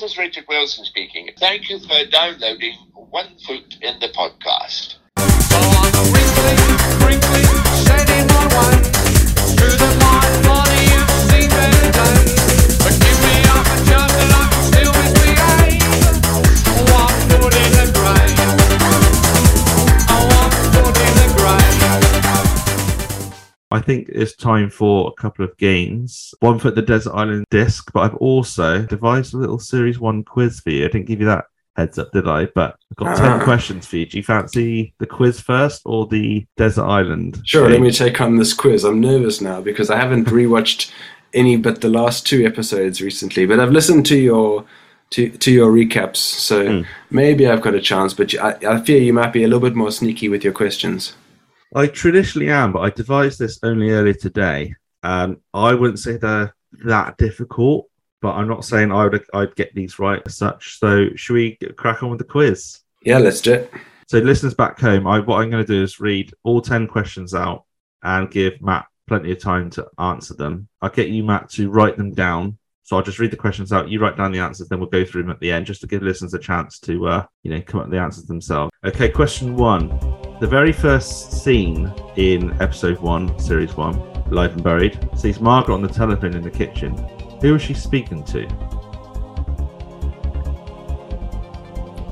this is Richard Wilson speaking. Thank you for downloading One Foot in the Podcast. Think it's time for a couple of games. One for the Desert Island disc, but I've also devised a little Series 1 quiz for you. I didn't give you that heads up, did I? But I've got 10 Ah. questions for you. Do you fancy the quiz first or the Desert Island? Sure, let me take on this quiz. I'm nervous now because I haven't rewatched any but the last two episodes recently. But I've listened to your to to your recaps, so Hmm. maybe I've got a chance. But I, I fear you might be a little bit more sneaky with your questions. I traditionally am, but I devised this only earlier today. And I wouldn't say they're that difficult, but I'm not saying I would I'd get these right as such. So should we crack on with the quiz? Yeah, let's do it. So, listeners back home, I, what I'm going to do is read all 10 questions out and give Matt plenty of time to answer them. I'll get you, Matt, to write them down. So, I'll just read the questions out. You write down the answers, then we'll go through them at the end just to give listeners a chance to, uh, you know, come up with the answers themselves. Okay, question one. The very first scene in episode one, series one, Live and Buried, sees Margaret on the telephone in the kitchen. Who is she speaking to?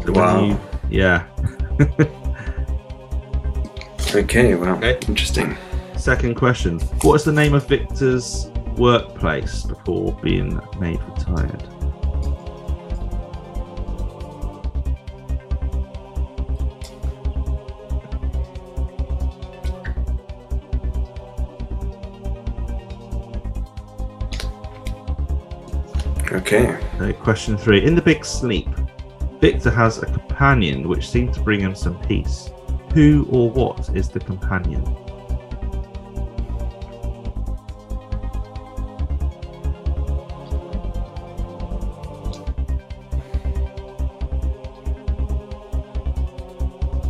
So Wow. you- yeah. Okay, well, Okay. interesting. Second question. What is the name of Victor's workplace before being made retired? Okay. Okay, question three. In the big sleep, Victor has a companion which seems to bring him some peace. Who or what is the companion?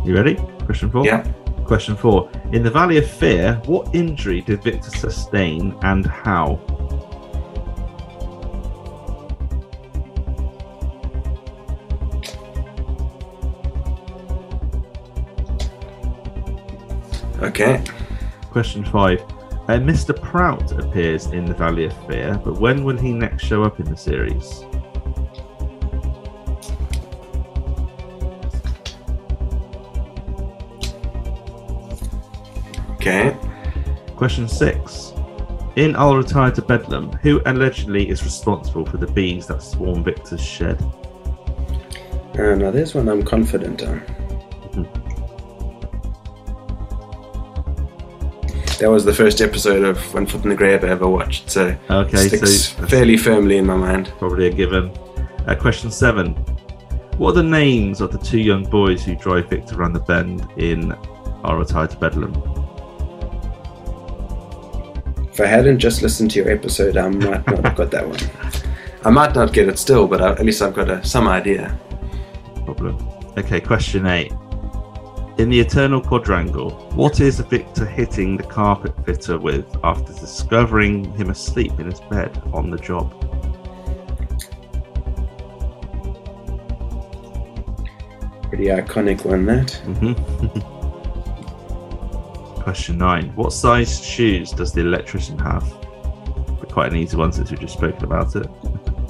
You ready? Question four? Yeah. Question four. In the Valley of Fear, what injury did Victor sustain and how? Okay. Question five. Uh, Mr. Prout appears in the Valley of Fear, but when will he next show up in the series? Okay. Question six. In I'll Retire to Bedlam, who allegedly is responsible for the bees that swarm Victor's shed? Uh, now there's one I'm confident on. That was the first episode of One Foot in the Grave I ever watched, so Okay, sticks so fairly firmly in my mind. probably a given. Uh, question seven. What are the names of the two young boys who drive Victor around the bend in I'll Retire to Bedlam? If I hadn't just listened to your episode, I might not have got that one. I might not get it still, but I, at least I've got a, some idea. problem. Okay, question eight. In the Eternal Quadrangle, what is Victor hitting the carpet fitter with after discovering him asleep in his bed on the job? Pretty iconic one, that. hmm question nine. What size shoes does the electrician have? Quite an easy one since we've just spoken about it.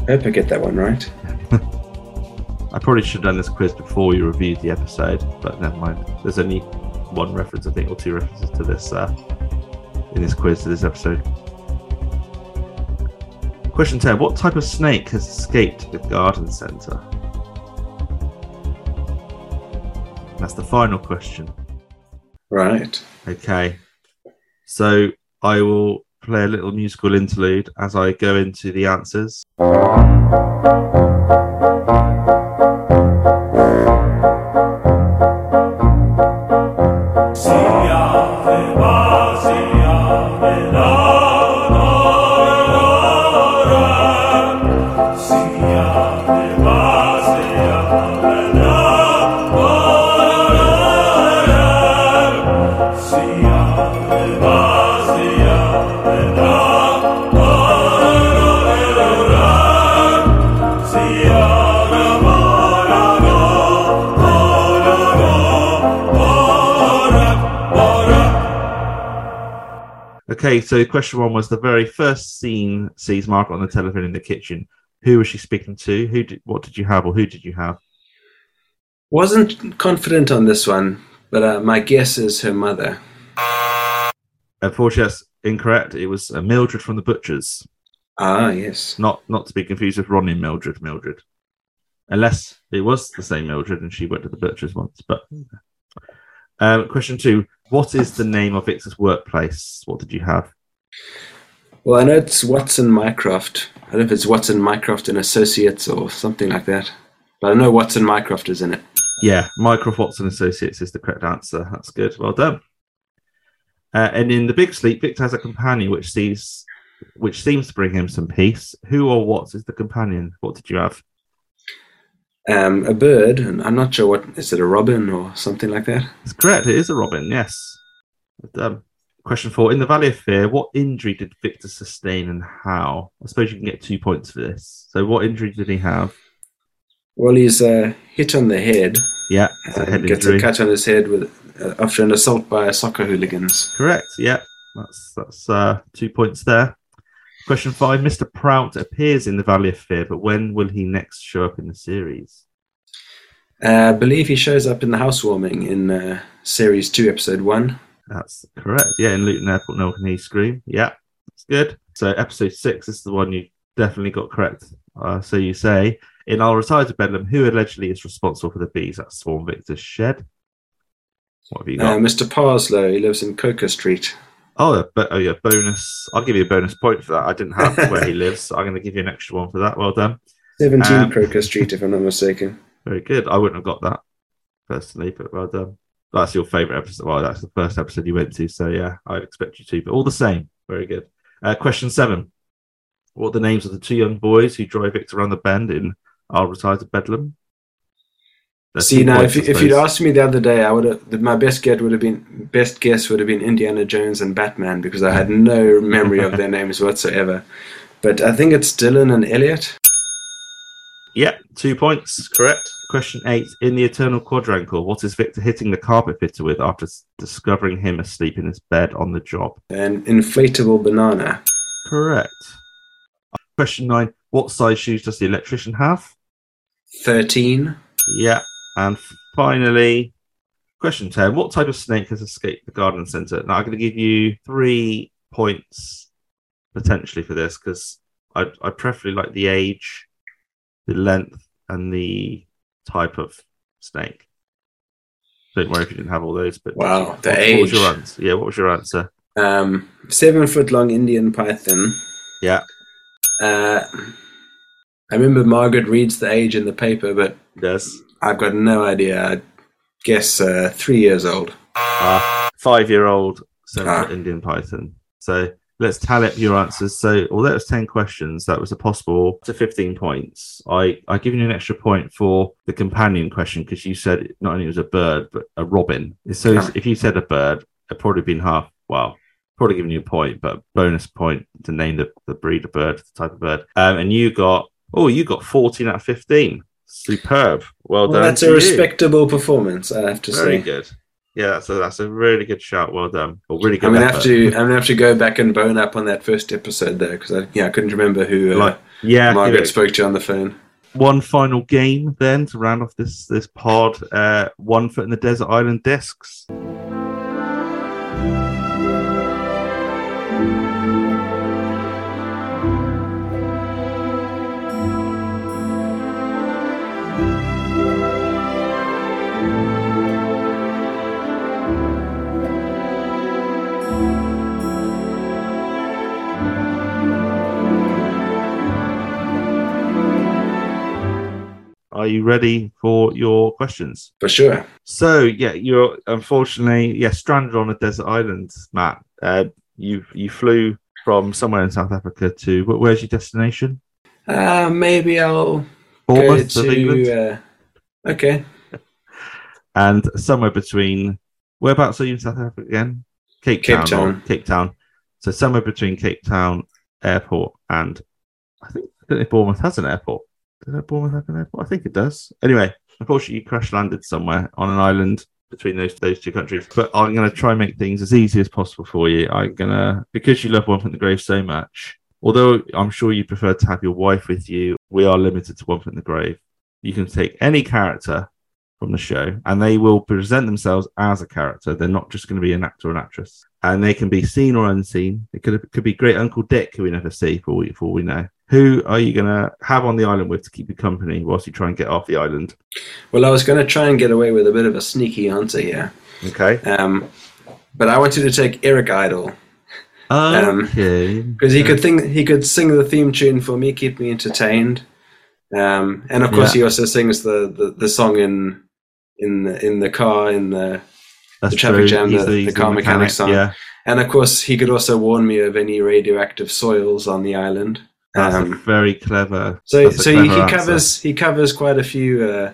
I hope I get that one right. I probably should have done this quiz before you reviewed the episode, but never mind. There's only one reference, I think, or two references to this uh, in this quiz to this episode. Question 10 What type of snake has escaped the garden centre? That's the final question. Right. Okay. So I will play a little musical interlude as I go into the answers. Okay, so question one was the very first scene sees Margaret on the telephone in the kitchen. Who was she speaking to? Who did what did you have or who did you have? Wasn't confident on this one, but uh, my guess is her mother. Unfortunately, that's incorrect. It was uh, Mildred from the Butchers. Ah, yes. Not not to be confused with Ronnie Mildred Mildred. Unless it was the same Mildred and she went to the Butchers once. But um, question two: What is the name of Victor's workplace? What did you have? Well, I know it's Watson Mycroft. I don't know if it's Watson Mycroft and Associates or something like that. But I know Watson Mycroft is in it. Yeah, Mycroft Watson Associates is the correct answer. That's good. Well done. Uh, and in the Big Sleep, Victor has a companion which sees, which seems to bring him some peace. Who or what is the companion? What did you have? Um, a bird, and I'm not sure what is it, a robin or something like that? It's correct. It is a robin. Yes. Well done. Question four: In the Valley of Fear, what injury did Victor sustain and how? I suppose you can get two points for this. So, what injury did he have? Well, he's uh, hit on the head. Yeah, Uh, head gets injury. a cut on his head with uh, after an assault by soccer hooligans. Correct. Yeah, that's that's uh, two points there. Question five: Mr. Prout appears in the Valley of Fear, but when will he next show up in the series? Uh, I believe he shows up in the housewarming in uh, series two, episode one. That's correct. Yeah, in Luton Airport, no one can hear scream. Yeah, that's good. So episode six this is the one you definitely got correct. Uh, so you say in I'll retire to Bedlam, who allegedly is responsible for the bees at Swarm Victor's shed? What have you Uh, got? Mr. Parslow, he lives in Coca Street. Oh, but oh yeah, bonus. I'll give you a bonus point for that. I didn't have where he lives. So I'm going to give you an extra one for that. Well done. 17 Um, Croker Street, if I'm not mistaken. Very good. I wouldn't have got that personally, but well done. That's your favourite episode. Well, that's the first episode you went to, so yeah, I'd expect you to. But all the same, very good. Uh, question seven: What are the names of the two young boys who drive Victor around the bend in "I'll Retire to Bedlam"? There's See now, if, I if you'd asked me the other day, I would have. My best guess would have been best guess would have been Indiana Jones and Batman because I had no memory of their names whatsoever. But I think it's Dylan and Elliot. yeah, two points, correct. Question eight: In the Eternal Quadrangle, what is Victor hitting the carpet fitter with after discovering him asleep in his bed on the job? An inflatable banana. Correct. Question nine: What size shoes does the electrician have? Thirteen. Yeah. And finally, question 10 What type of snake has escaped the garden centre? Now, I'm going to give you three points potentially for this because I, I preferably like the age, the length, and the type of snake. Don't worry if you didn't have all those. But Wow, what, the what was your age. answer? Yeah, what was your answer? Um, seven foot long Indian python. Yeah. Uh, I remember Margaret reads the age in the paper, but Yes. I've got no idea. I guess uh, three years old. Uh, five year old Ah. Indian python. So let's tally up your answers. So although it was 10 questions, that was a possible to 15 points. I, I given you an extra point for the companion question because you said not only was a bird, but a robin. So Ah. if you said a bird, it'd probably been half, well, probably giving you a point, but bonus point to name the, the breed of bird, the type of bird. Um, and you got, oh, you got 14 out of 15. Superb. Well, Well, done. that's a you. respectable performance, I have to Very say. Very good. Yeah, that's a, that's a really good shout. Well done. Or really good. I'm gonna have to. I'm gonna have to go back and bone up on that first episode though, because I yeah I couldn't remember who uh, Like, yeah, Margaret spoke to on the phone. one final game then to round off this this pod. Uh, one foot in the desert island discs. Ready for your questions? For sure. So yeah, you're unfortunately yeah stranded on a desert island, Matt. Uh, you you flew from somewhere in South Africa to where's your destination? Uh, maybe I'll Bournemouth go to. Uh, okay. and somewhere between whereabouts are you in South Africa again? Cape, Cape Town. Town. Cape Town. So somewhere between Cape Town Airport and I think I if Bournemouth has an airport. Does that Bournemouth have an airport? I think it does. Anyway, unfortunately, you crash landed somewhere on an island between those those two countries. But I'm going to try and make things as easy as possible for you. I'm going to because you love One from the Grave so much. Although I'm sure you prefer to have your wife with you, we are limited to One from the Grave. You can take any character from the show and they will present themselves as a character. They're not just going to be an actor or an actress. And they can be seen or unseen. It could, it could be Great Uncle Dick, who we never see for, we- for all we know. Who are you going to have on the island with to keep you company whilst you try and get off the island? Well, I was going to try and get away with a bit of a sneaky answer here. Okay. Um, but I wanted to take Eric Idle Um, Okay. because he could think he could sing the theme tune for me, keep me entertained. Um, and of course, Yeah. he also sings the, the, the song in in the, in the car in the the traffic true. jam, He's the- the he's car mechanic song. Yeah. and of course he could also warn me of any radioactive soils on the island. That's Um, very clever. so so he, clever he answer. covers he covers quite a few uh,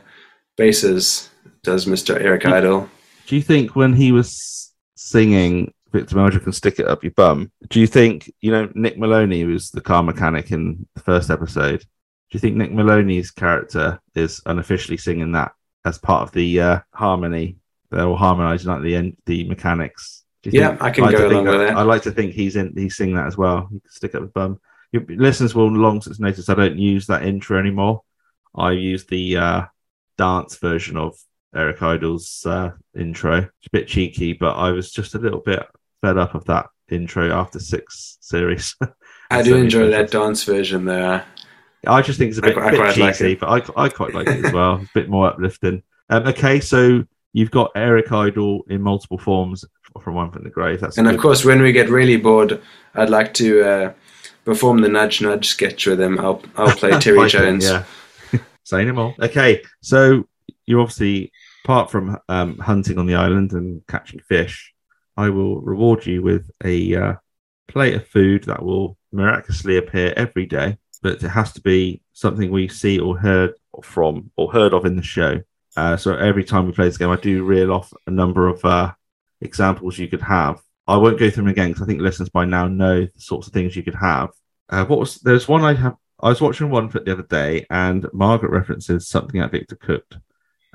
bases. Does Mister Eric You- Idle? Do you think when he was singing Victor Meldrew can stick it up your bum, do you think, you know, Nick Maloney was the car mechanic in the first episode? Do you think Nick Maloney's character is unofficially singing that as part of the uh, harmony? They're all harmonizing like the en- the mechanics. Yeah, think- I can like go along with that. I like to think he's in. He's singing that as well. He can stick up his bum. Your listeners will long since notice I don't use that intro anymore. I use the uh, dance version of Eric Idle's uh, intro. It's a bit cheeky, but I was just a little bit fed up of that intro after six series. I do enjoy that dance version there. I just think it's a bit, qu- I bit quite like cheesy, but I, I quite like it as well. It's a bit more uplifting. Um, okay, so you've got Eric Idle in multiple forms from One from the Grave. That's And of course, when we get really bored, I'd like to uh, perform the nudge nudge sketch with him. I'll I'll play Terry Like it, Jones. Yeah. Say no more. Okay, so you obviously, apart from um, hunting on the island and catching fish, I will reward you with a uh, plate of food that will miraculously appear every day, but it has to be something we see or heard from or heard of in the show. Uh, so every time we play this game, I do reel off a number of uh, examples you could have. I won't go through them again because I think listeners by now know the sorts of things you could have. Uh, what was there's one I have I was watching one for the other day, and Margaret references something that Victor cooked,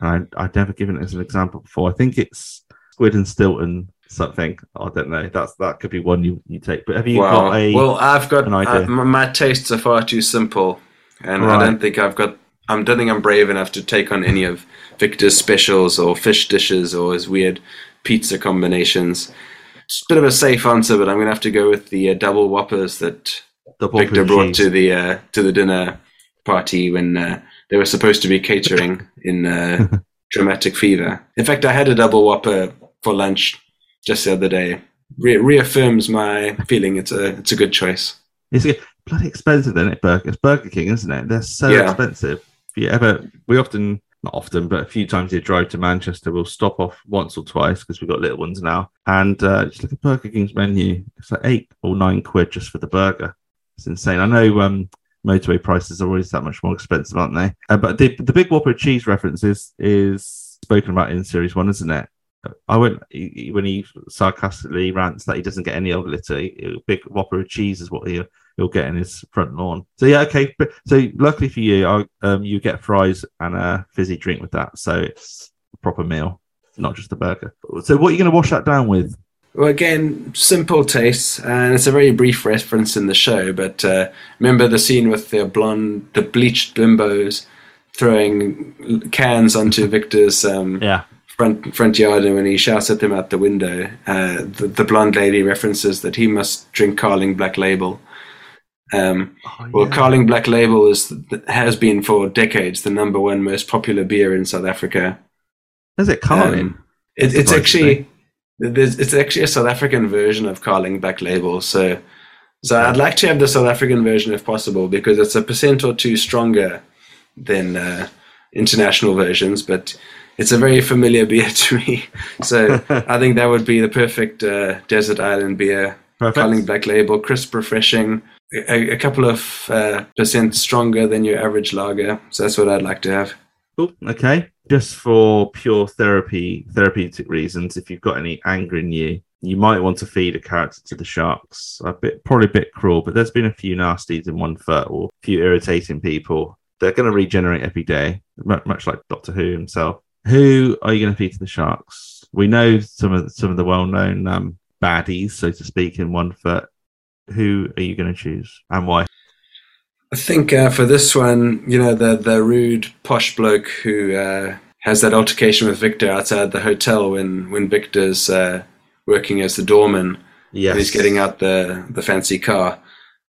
and I, I'd never given it as an example before. I think it's squid and Stilton something. I don't know. That's that could be one you, you take. But have you Well, got a? well, I've got an idea? uh, my, my tastes are far too simple, and Right. I don't think I've got. I'm don't think I'm brave enough to take on any of Victor's specials or fish dishes or his weird pizza combinations. It's a bit of a safe answer, but I'm going to have to go with the uh, double whoppers that double Victor brought cheese? to the uh, to the dinner party when uh, they were supposed to be catering in uh, Dramatic Fever. In fact, I had a double whopper for lunch just the other day. Re- reaffirms my feeling it's a it's a good choice. It's bloody expensive, then it Burger. It's Burger King, isn't it? They're so Yeah. expensive. If you ever, we often, not often, but a few times you drive to Manchester, we'll stop off once or twice because we've got little ones now, and uh, just look at Burger King's menu. It's like eight or nine quid just for the burger. It's insane. I know um, motorway prices are always that much more expensive, aren't they? Uh, but the the big Whopper cheese reference is is spoken about in series one, isn't it? I he- when he sarcastically rants that he doesn't get any old litter. he- Big Whopper of cheese is what he he'll get in his front lawn. So yeah, okay. But so luckily for you, I, um, you get fries and a fizzy drink with that. So it's a proper meal, not just a burger. So what are you going to wash that down with? Well, again, simple tastes, and it's a very brief reference in the show. But uh, remember the scene with the blonde, the bleached bimbos throwing cans onto Victor's um, Yeah, front front yard, and when he shouts at them out the window, uh, the, the blonde lady references that he must drink Carling Black Label. Um, Oh, well, yeah. Carling Black Label is has been for decades the number one most popular beer in South Africa. is it Carlin? Um, it, it's actually there's, it's actually a South African version of Carling Black Label. So, so I'd like to have the South African version if possible because it's a percent or two stronger than uh, international versions, but it's a very familiar beer to me. So I think that would be the perfect uh, desert island beer. Perfect. Carling Black Label, crisp, refreshing, a, a couple of uh, percent stronger than your average lager. So that's what I'd like to have. Cool. Okay. Just for pure therapy, therapeutic reasons, if you've got any anger in you, you might want to feed a character to the sharks. A bit, probably a bit cruel, but there's been a few nasties in one foot or a few irritating people. They're going to regenerate every day, much like Doctor Who himself. Who are you going to feed to the Sharks? We know some of the, some of the well-known um, baddies, so to speak, in one foot. Who are you going to choose and why? I think uh, for this one, you know, the the rude posh bloke who uh, has that altercation with Victor outside the hotel when when Victor's uh, working as the doorman Yes, and he's getting out the the fancy car.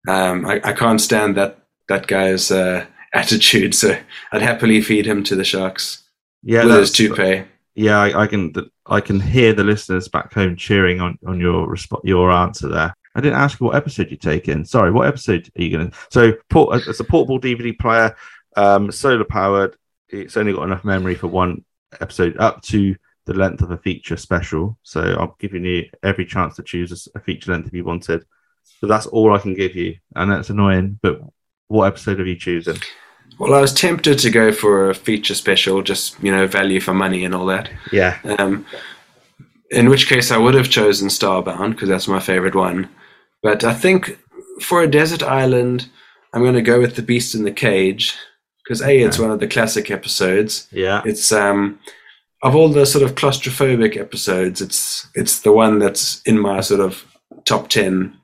Um, I, I can't stand that that guy's uh, attitude, so I'd happily feed him to the sharks Yeah, with his toupee. yeah, I, I can I can hear the listeners back home cheering on on your resp- your answer there. I didn't ask you what episode you take in. Sorry, what episode are you going to? So, port, it's a portable DVD player, um, solar powered. It's only got enough memory for one episode, up to the length of a feature special. So, I'm giving you every chance to choose a feature length if you wanted. But that's all I can give you, and that's annoying. But what episode are you choosing? Well, I was tempted to go for a feature special, just you know, value for money and all that. Yeah, Um, in which case, I would have chosen Starbound because that's my favorite one. But I think for a desert island, I'm going to go with The Beast in the Cage because a it's one of the classic episodes. yeah, It's um of all the sort of claustrophobic episodes, it's it's the one that's in my sort of top 10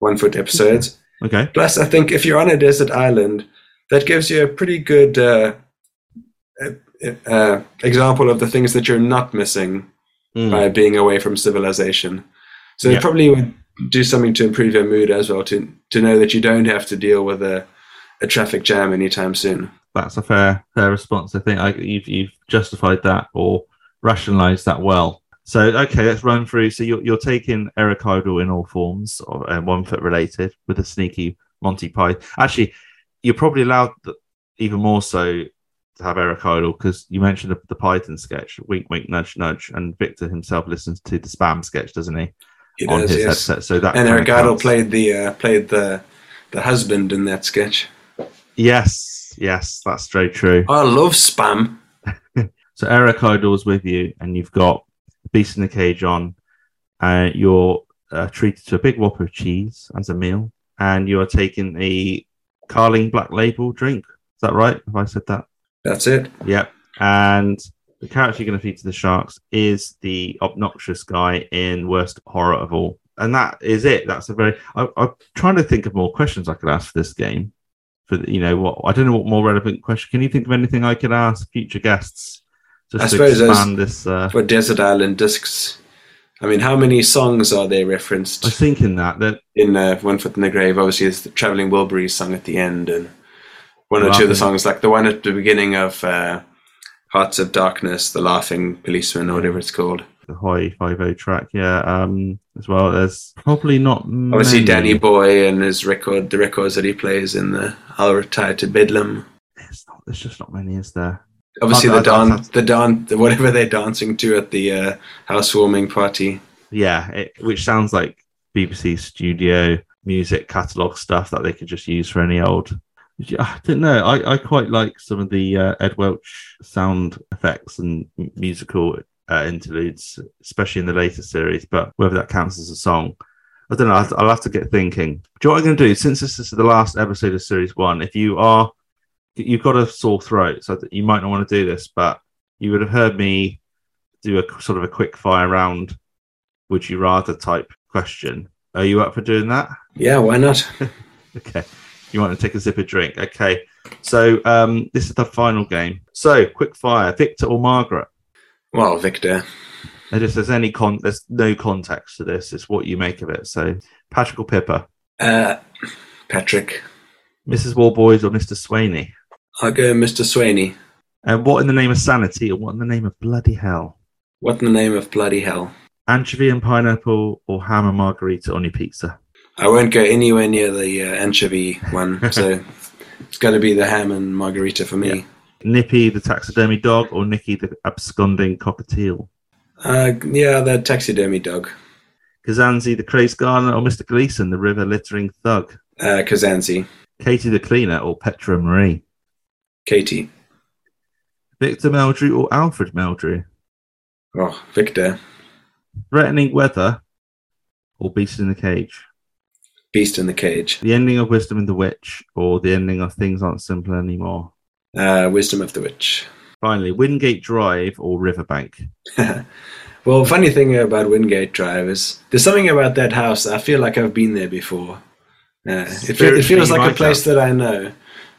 one foot episodes. okay, Plus, I think if you're on a desert island, that gives you a pretty good uh, uh, uh, example of the things that you're not missing Mm. by being away from civilization. So Yeah. it probably would do something to improve your mood as well to to know that you don't have to deal with a, a traffic jam anytime soon. that's a fair fair response. I think I, you've you've justified that or rationalised that well. So okay, let's run through. So you're you're taking Eric Idle in all forms, or uh, one foot related, with a sneaky Monty Python. Actually, you're probably allowed th- even more so to have Eric Idle because you mentioned the, the Python sketch, wink, wink, nudge, nudge, and Victor himself listens to the spam sketch, doesn't he? He on does, his yes. headset. So that And Eric Idle played the uh, played the the husband in that sketch. Yes, yes, that's very true. I love spam. So Eric Idle's with you, and you've got Beast in the Cage on, and you're uh, treated to a big whopper of cheese as a meal, and you are taking a Carling Black Label drink. Is that right? Have I said that? That's it. Yep. And the character you're going to feed to the sharks is the obnoxious guy in Worst Horror of All. And that is it. That's a very. I, I'm trying to think of more questions I could ask for this game. For the- you know what, I don't know what more relevant question. Can you think of anything I could ask future guests just I to suppose expand this? Uh, For Desert Island discs. I mean, how many songs are there referenced? I was referenced thinking that that in uh, One Foot in the Grave? Obviously, it's the Traveling Wilburys song at the end, and one or two of the songs, like the one at the beginning of uh, Hearts of Darkness, The Laughing Policeman, or whatever it's called. the Hawaii Five O track, yeah. Um, as well there's probably not Obviously, many. Danny Boy and his record, the records that he plays in the I'll Retire to Bedlam. It's not, there's just not many, is there? Obviously, the I- the the whatever they're dancing to at the uh, housewarming party. yeah, it, which sounds like BBC Studio music catalog stuff that they could just use for any old. Yeah, I don't know. I, I quite like some of the uh, Ed Welch sound effects and musical uh, interludes, especially in the later series. But whether that counts as a song, I don't know. I'll, I'll have to get thinking. Do you know what I'm going to do? Since this is the last episode of series one, if you are, you've got a sore throat, so you might not want to do this, but you would have heard me do a sort of a quick fire round would you rather type question. Are you up for doing that? Yeah, why not? Okay. You want to take a sip of drink? Okay. So um, this is the final game. So quick fire, Victor or Margaret? Well, Victor. And if there's any con, there's no context to this. It's what you make of it. So Patrick or Pippa, Uh, Patrick. Mrs. Warboys or Mr. Swainey, I'll go Mr. Swainey. and what in the name of sanity or what in the name of bloody hell? What in the name of bloody hell? Anchovy and pineapple or ham and margarita on your pizza? I won't go anywhere near the uh, anchovy one, so it's got to be the ham and margarita for me. Nippy the taxidermy dog or Nicky the absconding cockatiel? Uh, yeah, the taxidermy dog. Kazanzi the crazed gardener or Mr. Gleason the river littering thug? Uh, Kazanzi. Katie the cleaner or Petra Marie? Katie. Victor Meldrew or Alfred Meldrew? Oh, Victor. Threatening weather or Beast in the Cage? Beast in the cage. The ending of Wisdom and the Witch or the ending of Things Aren't Simple Anymore? Uh, Wisdom of the Witch. Finally, Wingate Drive or Riverbank? well, funny thing about Wingate Drive is there's something about that house. I feel like I've been there before. Uh, it, it feels like a place that I know.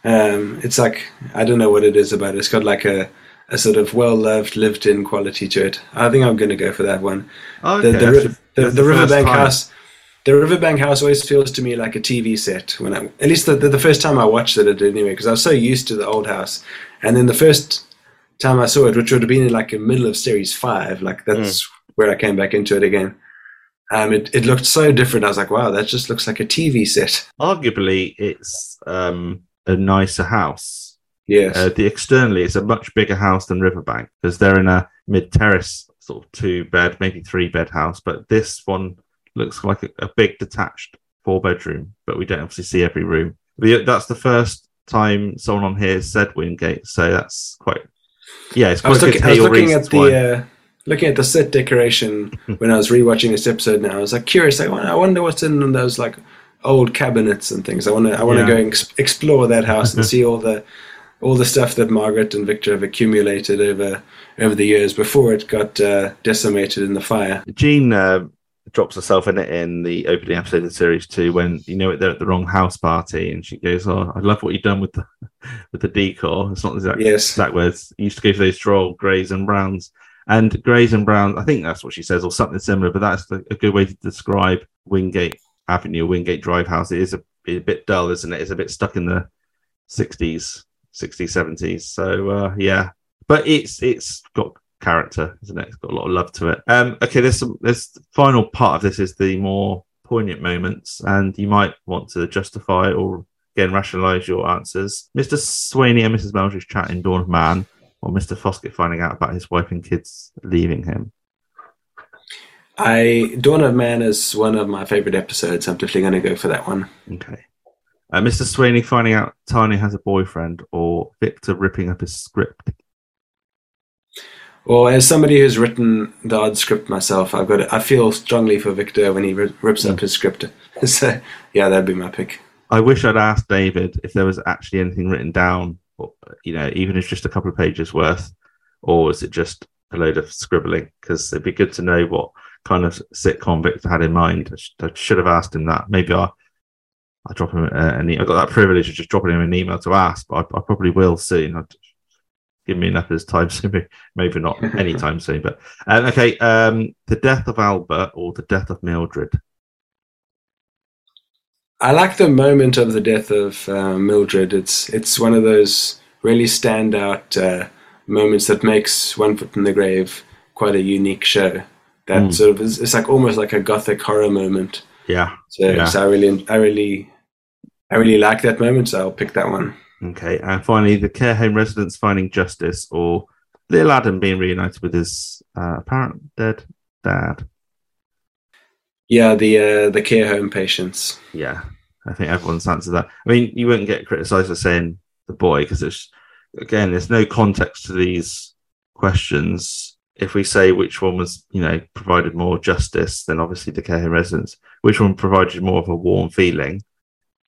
Um, it's like I don't know what it is about it. It's got like a, a sort of well loved, lived in quality to it. I think I'm going to go for that one. Okay, the the, that's the, that's the Riverbank time. house. The Riverbank house always feels to me like a TV set. When I, at least the, the, first time I watched it, it did anyway, because I was so used to the old house. And then the first time I saw it, which would have been in like the middle of series five, like that's where I came back into it again. Um, it, it looked so different. I was like, wow, that just looks like a TV set. Arguably, it's um, a nicer house. Yes. Uh, the externally, it's a much bigger house than Riverbank because they're in a mid terrace sort of two bed, maybe three bed house. But this one looks like a, a big detached four bedroom, but we don't obviously see every room. The, that's the first time someone on here said Wingate, so that's quite yeah. It's I was, quite looking, I was looking at the uh, looking at the set decoration when I was rewatching this episode. Now I was like curious. Like, I wonder what's in those like old cabinets and things. I want to I want to Yeah. go and ex- explore that house and see all the all the stuff that Margaret and Victor have accumulated over over the years before it got uh, decimated in the fire. Jean uh, drops herself in it in the opening episode of series two when you know it, they're at the wrong house party, and she goes, "Oh, I love what you've done with the with the decor." It's not exactly exact Yes. exact words. You used to go for those droll greys and browns, and greys and browns. I think that's what she says, or something similar. But that's a good way to describe Wingate Avenue, Wingate Drive house. It is a, a bit dull, isn't it? It's a bit stuck in the sixties, sixties, seventies. So uh, yeah, but it's it's got character, isn't it? It's got a lot of love to it. Um, okay, there's some. The final part of this is the more poignant moments, and you might want to justify or again rationalise your answers. Mr. Swainey and Mrs. Meldrew chat in Dawn of Man, or Mr. Foskett finding out about his wife and kids leaving him. I Dawn of Man is one of my favorite episodes. I'm definitely going to go for that one. Okay. Uh, Mr. Sweeney finding out Tanya has a boyfriend, or Victor ripping up his script. Well, as somebody who's written the odd script myself, I've got. I feel strongly for Victor when he ri- rips up his script. so yeah, that'd be my pick. I wish I'd asked David if there was actually anything written down, or, you know, even if it's just a couple of pages worth, or was it just a load of scribbling? Because it'd be good to know what kind of sitcom Victor had in mind. I, sh- I should have asked him that. Maybe I, I drop him uh, an. E- I got that privilege of just dropping him an email to ask, but I, I probably will soon. I'd, give me enough of his time soon. Maybe- Maybe not anytime soon, but um, okay. Um, the death of Albert or the death of Mildred. I like the moment of the death of uh, Mildred. It's it's one of those really standout uh, moments that makes One Foot in the Grave quite a unique show. That Mm. sort of is, it's like almost like a gothic horror moment. Yeah. So, Yeah. so I really I really I really like that moment. So I'll pick that one. Okay, and finally, the care home residents finding justice, or little Adam being reunited with his uh, apparent dead dad. Yeah, the uh, the care home patients. Yeah, I think everyone's answered that. I mean, you wouldn't get criticised for saying the boy because it's again, there's no context to these questions. If we say which one was, you know, provided more justice, then obviously the care home residents. Which one provided more of a warm feeling?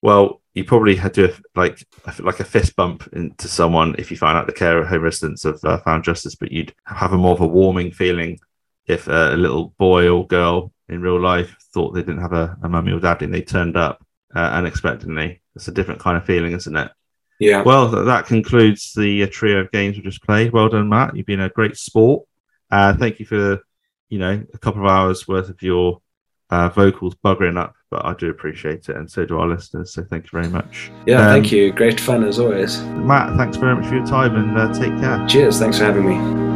Well, you probably had to like like a fist bump into someone if you found out the care home residents have uh, found justice, but you'd have a more of a warming feeling if uh, a little boy or girl in real life thought they didn't have a, a mummy or daddy and they turned up uh, unexpectedly. It's a different kind of feeling, isn't it? Yeah. Well, that concludes the uh, trio of games we just played. Well done, Matt. You've been a great sport. Uh, thank you for, you know, a couple of hours worth of your uh, vocals buggering up, but I do appreciate it, and so do our listeners. So thank you very much. Yeah, Um, thank you. Great fun as always. Matt. Thanks very much for your time, and uh, take care. Cheers. Thanks for having me.